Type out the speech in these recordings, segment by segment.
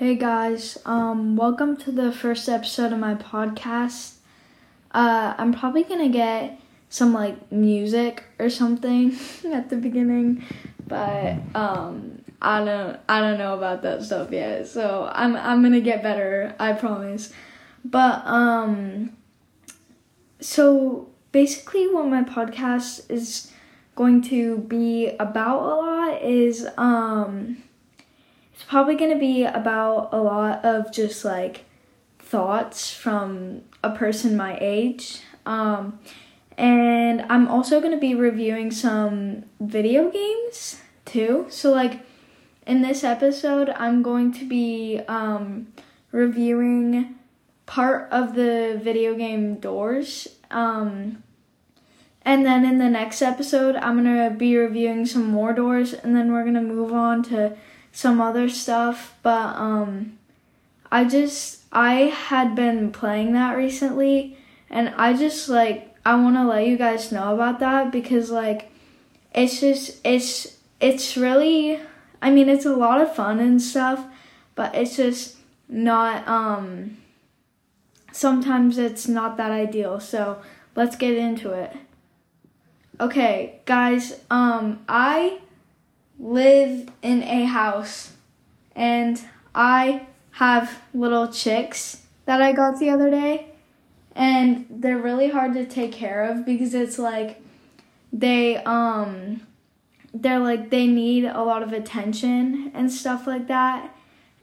Hey guys, um, welcome to the first episode of my podcast. Uh, I'm probably gonna get some like music or something at the beginning, but um, I don't, I don't know about that stuff yet. So I'm, I'm gonna get better, I promise. But um, so basically, what my podcast is going to be about a lot is um probably going to be about a lot of just like thoughts from a person my age. Um, and I'm also going to be reviewing some video games too. So, like, in this episode, I'm going to be um, reviewing part of the video game Doors. Um, and then in the next episode, I'm going to be reviewing some more Doors, and then we're going to move on to some other stuff, but um I just I had been playing that recently and I just like I want to let you guys know about that because like it's just it's it's really I mean it's a lot of fun and stuff, but it's just not um sometimes it's not that ideal. So, let's get into it. Okay, guys, um I live in a house. And I have little chicks that I got the other day. And they're really hard to take care of because it's like they um they're like they need a lot of attention and stuff like that.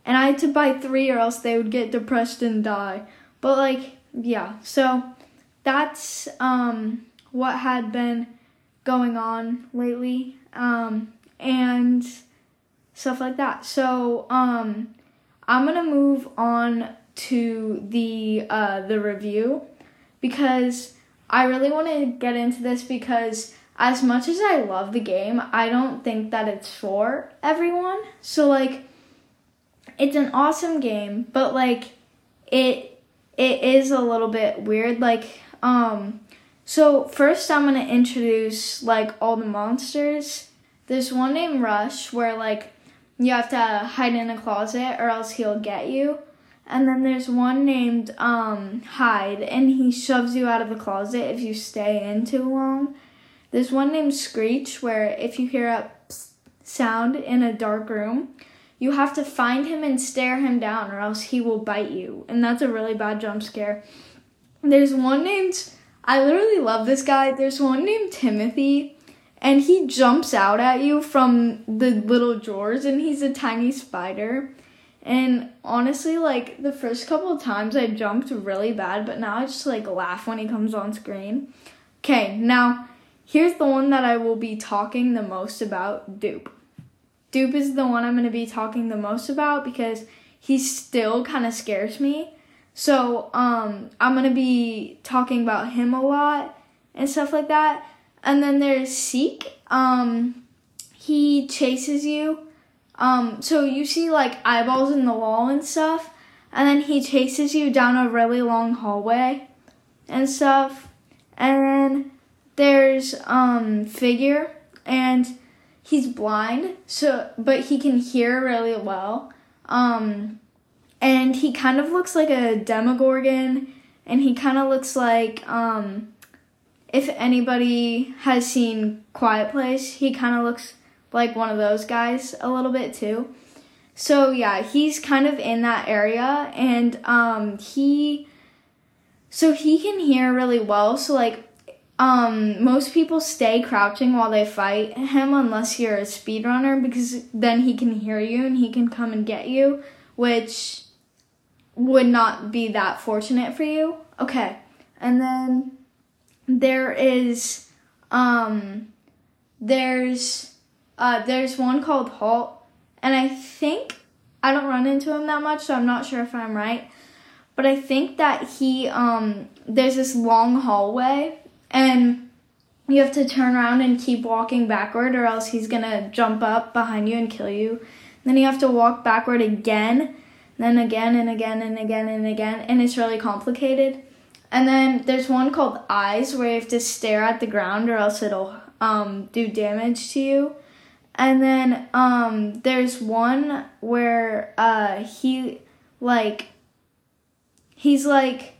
And I had to buy 3 or else they would get depressed and die. But like yeah. So that's um what had been going on lately. Um and stuff like that. So, um, I'm gonna move on to the uh, the review because I really want to get into this because as much as I love the game, I don't think that it's for everyone. So like it's an awesome game, but like it it is a little bit weird like um so first I'm to introduce like all the monsters there's one named Rush where like you have to hide in a closet or else he'll get you. And then there's one named um, Hide, and he shoves you out of the closet if you stay in too long. There's one named Screech, where if you hear a sound in a dark room, you have to find him and stare him down, or else he will bite you. And that's a really bad jump scare. There's one named, I literally love this guy. There's one named Timothy, and he jumps out at you from the little drawers and he's a tiny spider. And honestly like the first couple of times i jumped really bad but now i just like laugh when he comes on screen. Okay now here's the one that i will be talking the most about dupe. Dupe is the one i'm going to be talking the most about because he still kind of scares me. So um i'm going to be talking about him a lot and stuff like that and then there's Seek. Um, he chases you. Um, so you see like eyeballs in the wall and stuff, and then he chases you down a really long hallway and stuff. And then there's um Figure, and he's blind, so but he can hear really well. Um, and he kind of looks like a Demogorgon, and he kind of looks like um if anybody has seen Quiet Place, he kind of looks like one of those guys a little bit too. So yeah, he's kind of in that area and um he so he can hear really well. So like um most people stay crouching while they fight him unless you're a speedrunner because then he can hear you and he can come and get you, which would not be that fortunate for you. Okay. And then there is um there's uh there's one called Halt and I think I don't run into him that much so I'm not sure if I'm right but I think that he um there's this long hallway and you have to turn around and keep walking backward or else he's gonna jump up behind you and kill you. Then you have to walk backward again, then again and again and again and again, and it's really complicated. And then there's one called Eyes where you have to stare at the ground or else it'll um, do damage to you. And then um there's one where uh he like he's like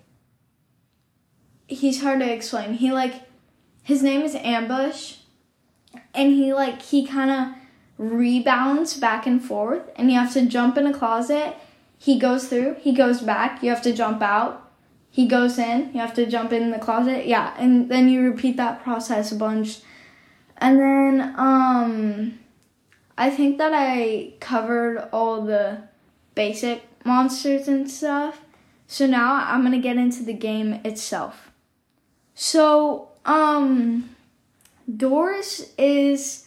he's hard to explain. He like his name is Ambush and he like he kind of rebounds back and forth and you have to jump in a closet. He goes through, he goes back, you have to jump out. He goes in, you have to jump in the closet. Yeah, and then you repeat that process a bunch. And then um I think that I covered all the basic monsters and stuff. So now I'm going to get into the game itself. So, um Doors is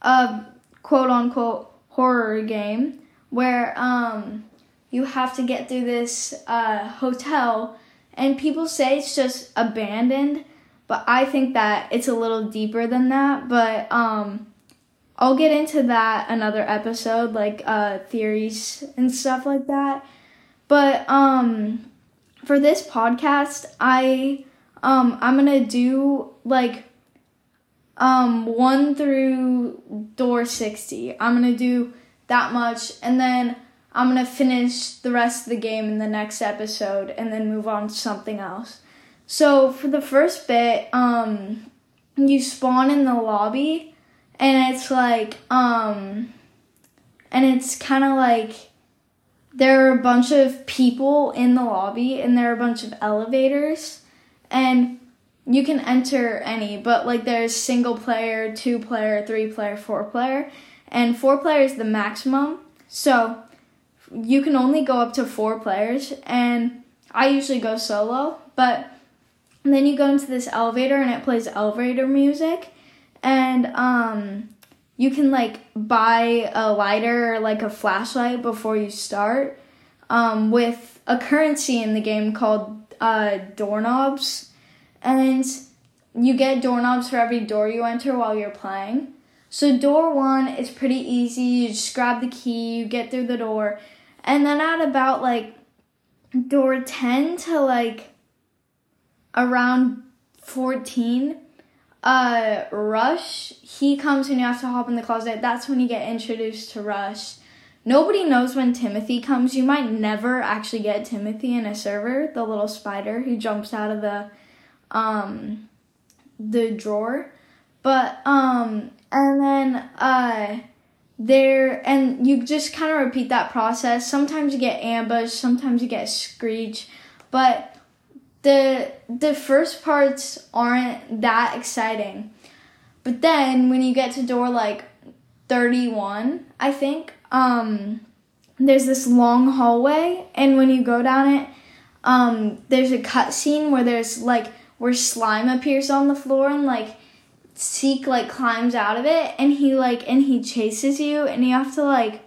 a quote unquote horror game where um, you have to get through this uh, hotel, and people say it's just abandoned, but I think that it's a little deeper than that. But um, I'll get into that another episode, like uh, theories and stuff like that. But um, for this podcast, I um, I'm gonna do like um, 1 through door 60. I'm to do that much and then I'm to finish the rest of the game in the next episode and then move on to something else. So for the first bit, um, you spawn in the lobby and it's like, um, and it's kind of like there are a bunch of people in the lobby and there are a bunch of elevators and you can enter any, but like there's single player, two player, three player, four player, and four player is the maximum. So you can only go up to four players, and I usually go solo, but then you go into this elevator and it plays elevator music, and um, you can like buy a lighter or like a flashlight before you start um, with a currency in the game called uh, doorknobs and you get doorknobs for every door you enter while you're playing. So door one is pretty easy. You just grab the key, you get through the door, and then at about like door 10 to like around 14 uh rush he comes and you have to hop in the closet. That's when you get introduced to rush. Nobody knows when timothy comes. You might never actually get timothy in a server the little spider who jumps out of the um the drawer. But um and then uh there and you just kind of repeat that process. Sometimes you get ambush, sometimes you get screech, but the the first parts aren't that exciting. But then when you get to door like 31, I think, um there's this long hallway and when you go down it, um there's a cutscene where there's like where slime appears on the floor and like Seek like climbs out of it and he like and he chases you and you have to like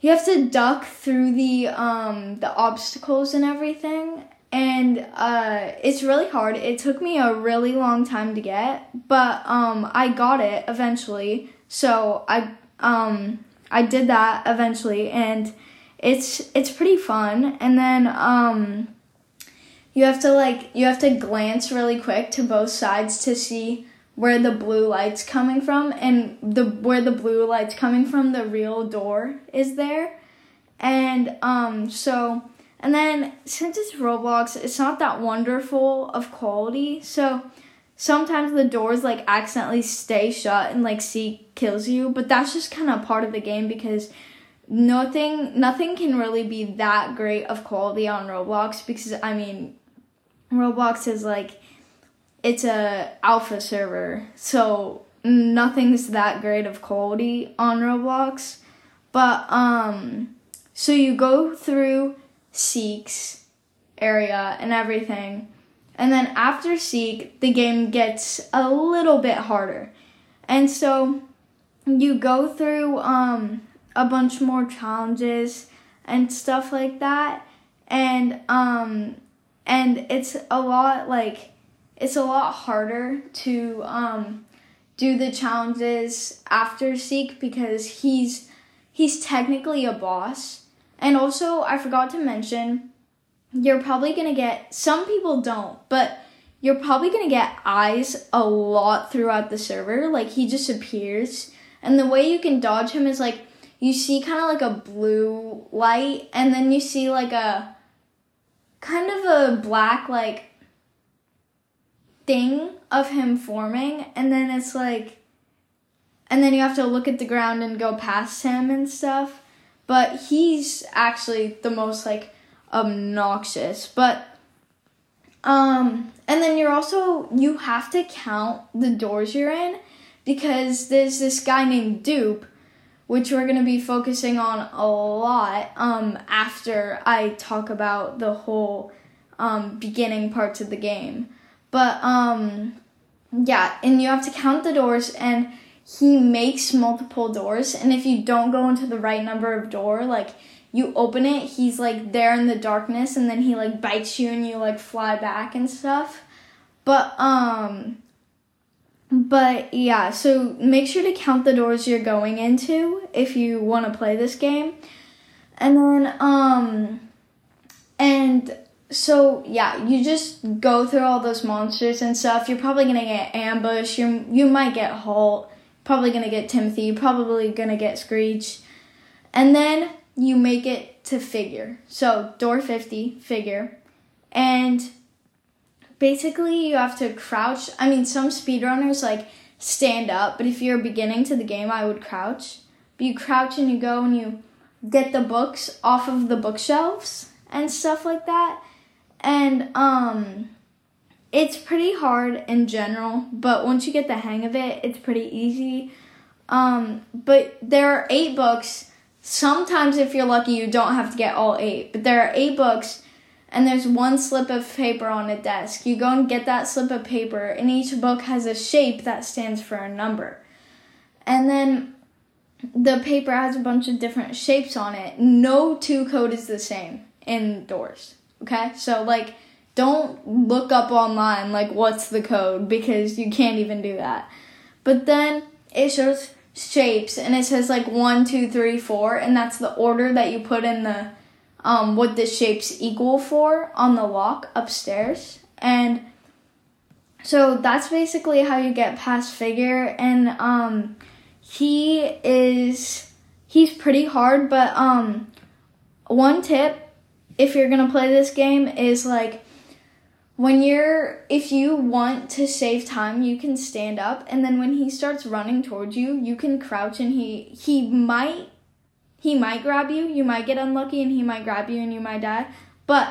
you have to duck through the um the obstacles and everything and uh it's really hard. It took me a really long time to get, but um I got it eventually. So I um I did that eventually and it's it's pretty fun and then um you have to like you have to glance really quick to both sides to Seek where the blue light's coming from and the where the blue light's coming from the real door is there. And um so and then since it's roblox it's not that wonderful of quality. So sometimes the doors like accidentally stay shut and like see kills you but that's just kind of part of the game because nothing nothing can really be that great of quality on roblox because i mean Roblox is like it's a alpha server, so nothing's that great of quality on Roblox. But um so you go through Seek's area and everything. And then after Seek, the game gets a little bit harder. And so you go through um a bunch more challenges and stuff like that. And um and it's a lot like it's a lot harder to um, do the challenges after Seek because he's he's technically a boss. And also, I forgot to mention, you're probably gonna get some people don't, but you're probably gonna get eyes a lot throughout the server. Like he just appears And the way you can dodge him is like you see kind of like a blue light, and then you see like a kind of a black like thing of him forming, and then it's like, and then you have to look at the ground and go past him and stuff. But he's actually the most like obnoxious. But um, and then you're also you have to count the doors you're in because there's this guy named Dupe, which we're gonna be focusing on a lot um, after I talk about the whole um, beginning parts of the game. But um, yeah, and you have to count the doors, and he makes multiple doors, and if you don't go into the right number of door, like you open it, he's like there in the darkness, and then he like bites you, and you like fly back and stuff. But um but yeah, so make sure to count the doors you're going into if you want to play this game. And then um and so yeah, you just go through all those monsters and stuff. You're probably gonna get ambushed. You you might get Halt. Probably gonna get Timothy. Probably gonna get Screech. And then you make it to figure. So door fifty figure, and basically you have to crouch. I mean, some speedrunners like stand up, but if you're beginning to the game, I would crouch. But you crouch and you go and you get the books off of the bookshelves and stuff like that. And um it's pretty hard in general, but once you get the hang of it, it's pretty easy. Um but there are 8 books. Sometimes if you're lucky, you don't have to get all 8, but there are 8 books and there's one slip of paper on a desk. You go and get that slip of paper, and each book has a shape that stands for a number. And then the paper has a bunch of different shapes on it. No two code is the same in Doors. Okay? So, like, don't look up online, like, what's the code, because you can't even do that. But then it shows shapes, and it says, like, one, two, three, four, and that's the order that you put in the um, what the shapes equal for on the lock upstairs. And so that's basically how you get past figure. And um, he is, he's pretty hard, but um, one tip if you're gonna play this game is like, when you're if you want to save time you can stand up and then when he starts running towards you you can crouch and he he might he might grab you, you might get unlucky, and he might grab you and you might die. But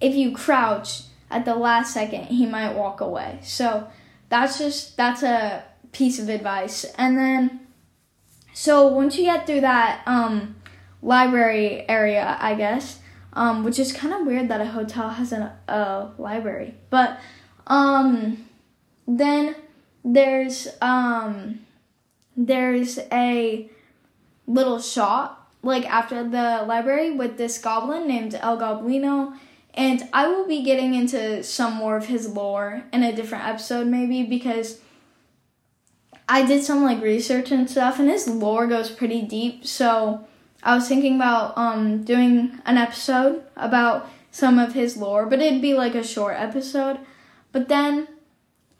if you crouch at the last second, he might walk away. So that's just that's a piece of advice. And then so once you get through that um, library area, I guess, um, which is kind of weird that a hotel has a, a library, but um, then there's um, there's a little shop like after the library with this goblin named El Goblino. And I will be getting into some more of his lore in a different episode, maybe because I did some like research and stuff, and his lore goes pretty deep. So I was thinking about um, doing an episode about some of his lore, but it'd be like a short episode. But then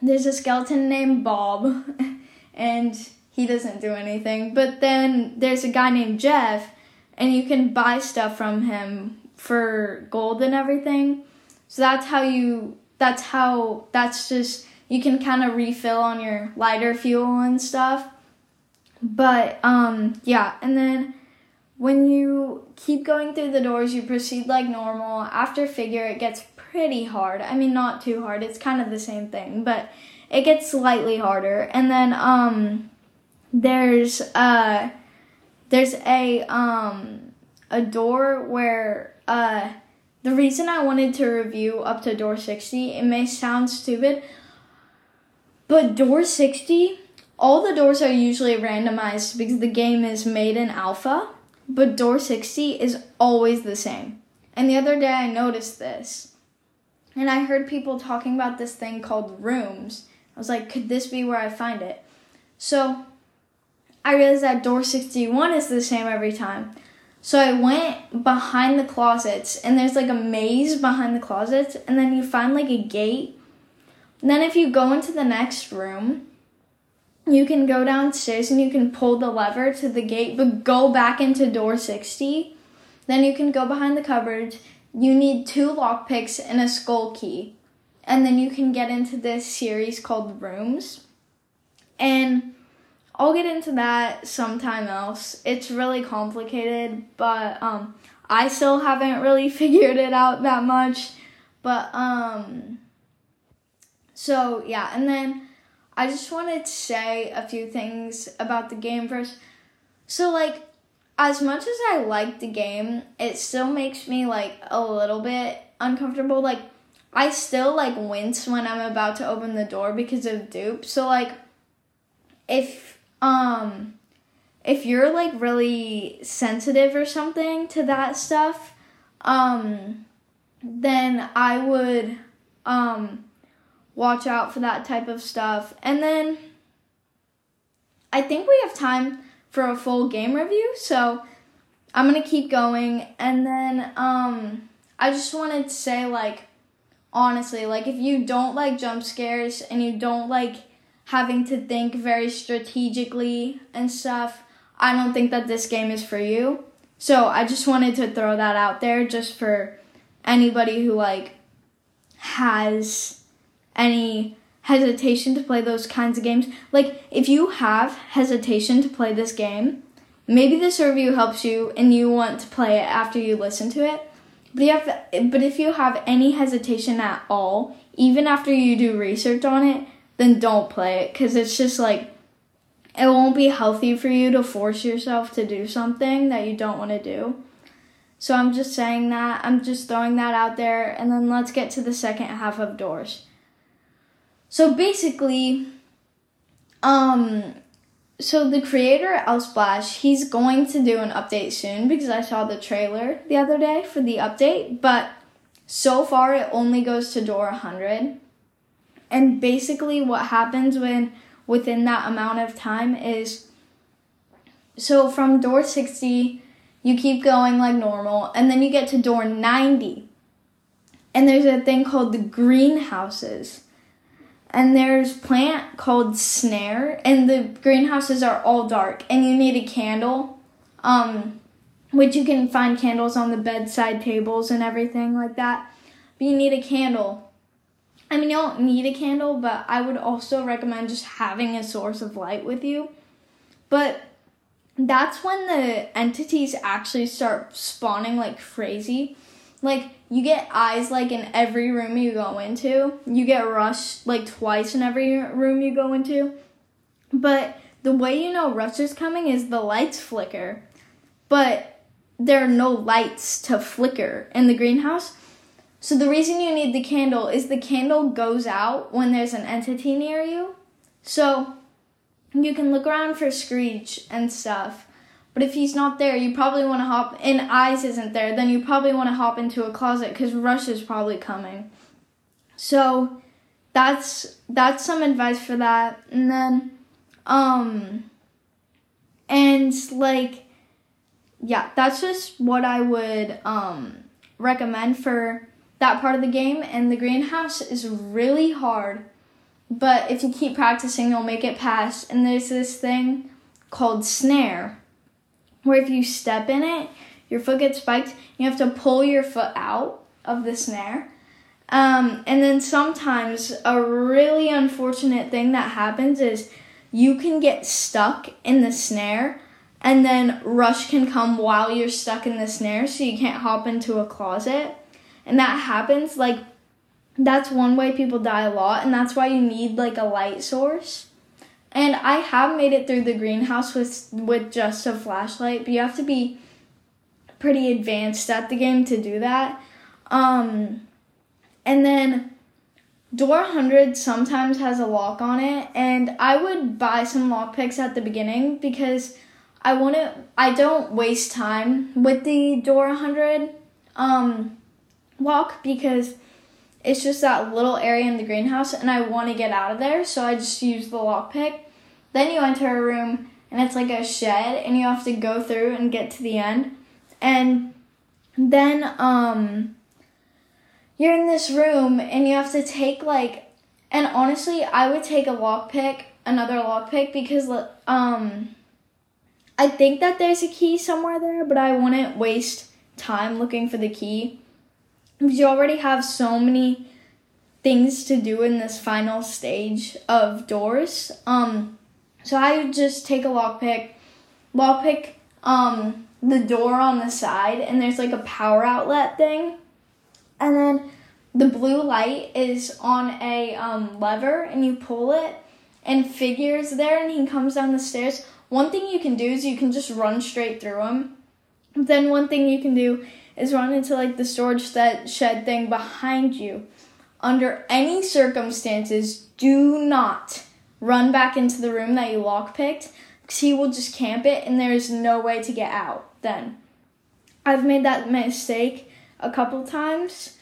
there's a skeleton named Bob, and he doesn't do anything. But then there's a guy named Jeff, and you can buy stuff from him for gold and everything. So that's how you, that's how, that's just, you can kind of refill on your lighter fuel and stuff. But, um, yeah, and then when you keep going through the doors, you proceed like normal. After figure, it gets pretty hard. I mean, not too hard, it's kind of the same thing, but it gets slightly harder. And then, um, there's uh there's a um a door where uh the reason I wanted to review up to door 60, it may sound stupid, but door 60, all the doors are usually randomized because the game is made in alpha, but door 60 is always the same. And the other day I noticed this. And I heard people talking about this thing called rooms. I was like, could this be where I find it? So I realized that door 61 is the same every time. So I went behind the closets, and there's like a maze behind the closets, and then you find like a gate. And then if you go into the next room, you can go downstairs and you can pull the lever to the gate, but go back into door 60. Then you can go behind the cupboards. You need two lockpicks and a skull key. And then you can get into this series called Rooms. And I'll get into that sometime else. It's really complicated, but um I still haven't really figured it out that much. But um so yeah, and then I just wanted to say a few things about the game first. So like as much as I like the game, it still makes me like a little bit uncomfortable. Like I still like wince when I'm about to open the door because of dupe. So like if um if you're like really sensitive or something to that stuff, um then I would um watch out for that type of stuff. And then I think we have time for a full game review, so I'm going to keep going and then um I just wanted to say like honestly, like if you don't like jump scares and you don't like having to think very strategically and stuff, I don't think that this game is for you. So I just wanted to throw that out there just for anybody who like has any hesitation to play those kinds of games. Like, if you have hesitation to play this game, maybe this review helps you and you want to play it after you listen to it. But, you have, but if you have any hesitation at all, even after you do research on it, then don't play it because it's just like it won't be healthy for you to force yourself to do something that you don't want to do. So I'm just saying that. I'm just throwing that out there. And then let's get to the second half of doors. So basically, um, so the creator LSPLASH, he's going to do an update soon because I saw the trailer the other day for the update, but so far it only goes to door 100. And basically what happens when within that amount of time is so from door 60 you keep going like normal and then you get to door 90. And there's a thing called the greenhouses. And there's plant called snare and the greenhouses are all dark and you need a candle um which you can find candles on the bedside tables and everything like that. But you need a candle i mean you don't need a candle but i would also recommend just having a source of light with you but that's when the entities actually start spawning like crazy like you get eyes like in every room you go into. You get rushed like twice in every room you go into. But the way you know rush is coming is the lights flicker. But there are no lights to flicker in the greenhouse. So the reason you need the candle is the candle goes out when there's an entity near you. So you can look around for Screech and stuff. But if he's not there, you probably want to hop, and Eyes isn't there, then you probably want to hop into a closet because Rush is probably coming. So that's that's some advice for that. And then, um, and like, yeah, that's just what I would um recommend for that part of the game. And the greenhouse is really hard, but if you keep practicing, you'll make it past. And there's this thing called snare where if you step in it, your foot gets spiked. You have to pull your foot out of the snare. Um, and then sometimes a really unfortunate thing that happens is you can get stuck in the snare and then rush can come while you're stuck in the snare so you can't hop into a closet. And that happens like that's one way people die a lot and that's why you need like a light source. And I have made it through the greenhouse with with just a flashlight, but you have to be pretty advanced at the game to do that. Um, and then door 100 sometimes has a lock on it, and I would buy some lock picks at the beginning because I want to. I don't waste time with the door 100 um, lock because it's just that little area in the greenhouse and I want to get out of there, so I just use the lockpick. Then you enter a room and it's like a shed and you have to go through and get to the end. And then um you're in this room and you have to take like and honestly, I would take a lockpick another lockpick because um I think that there's a key somewhere there, but I wouldn't waste time looking for the key because you already have so many things to do in this final stage of doors. Um, so I would just take a lockpick, lockpick um the door on the side, and there's like a power outlet thing, and then the blue light is on a um, lever, and you pull it, and figures there, and he comes down the stairs. One thing you can do is you can just run straight through him. Then one thing you can do is run into like the storage shed thing behind you under any circumstances, do not run back into the room that you lockpicked because he will just camp it and there's no way to get out then. I've made that mistake a couple times.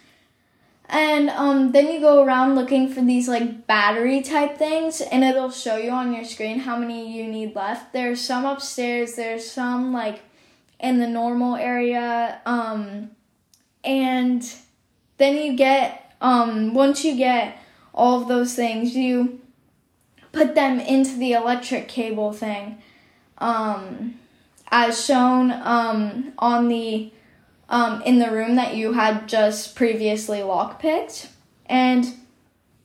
And um, then you go around looking for these like battery type things, and it'll show you on your screen how many you need left. There's some upstairs, there's some like in the normal area, um, and then you get um, once you get all of those things, you put them into the electric cable thing, um, as shown um, on the um, in the room that you had just previously lockpicked, and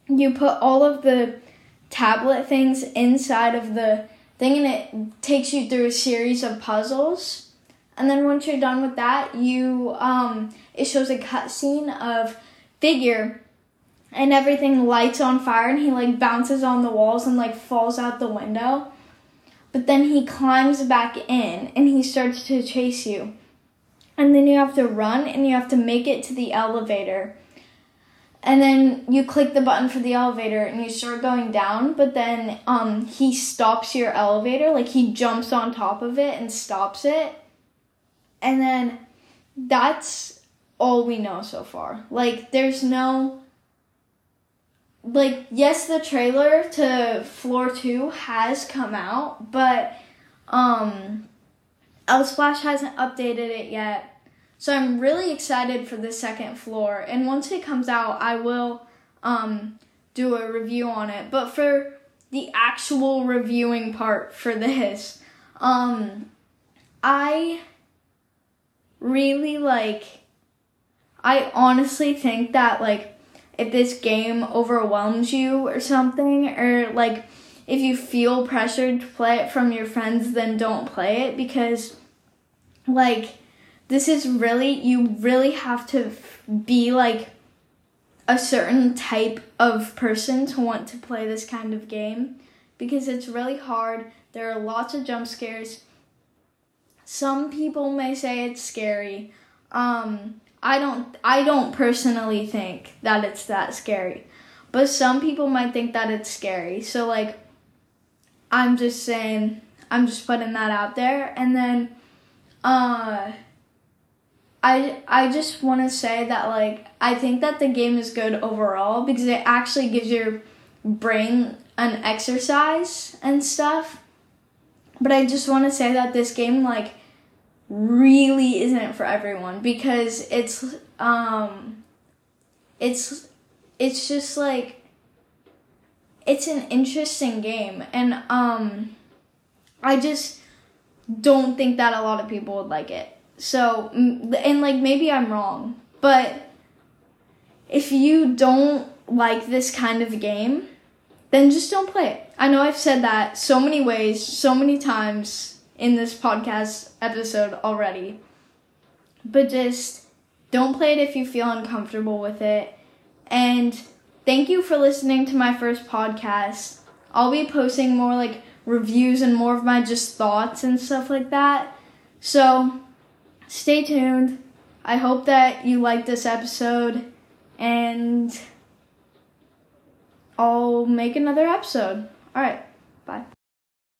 you put all of the tablet things inside of the thing, and it takes you through a series of puzzles. And then once you're done with that, you um, it shows a cutscene of figure and everything lights on fire and he like bounces on the walls and like falls out the window. But then he climbs back in and he starts to chase you. And then you have to run and you have to make it to the elevator. And then you click the button for the elevator and you start going down, but then um he stops your elevator, like he jumps on top of it and stops it. And then that's all we know so far. Like, there's no. Like, yes, the trailer to Floor 2 has come out, but, um, Splash hasn't updated it yet. So I'm really excited for the second floor. And once it comes out, I will, um, do a review on it. But for the actual reviewing part for this, um, I really like I honestly think that like if this game overwhelms you or something or like if you feel pressured to play it from your friends then don't play it because like this is really you really have to be like a certain type of person to want to play this kind of game because it's really hard. There are lots of jump scares. Some people may say it's scary. Um, I don't I don't personally think that it's that scary. But some people might think that it's scary. So like I'm just saying I'm just putting that out there and then uh I I just want to say that like I think that the game is good overall because it actually gives your brain an exercise and stuff. But I just want to say that this game like really isn't for everyone because it's um it's it's just like it's an interesting game and um I just don't think that a lot of people would like it. So and like maybe I'm wrong, but if you don't like this kind of game, then just don't play it. I know I've said that so many ways, so many times in this podcast episode already. But just don't play it if you feel uncomfortable with it. And thank you for listening to my first podcast. I'll be posting more like reviews and more of my just thoughts and stuff like that. So stay tuned. I hope that you like this episode and I'll make another episode. All right.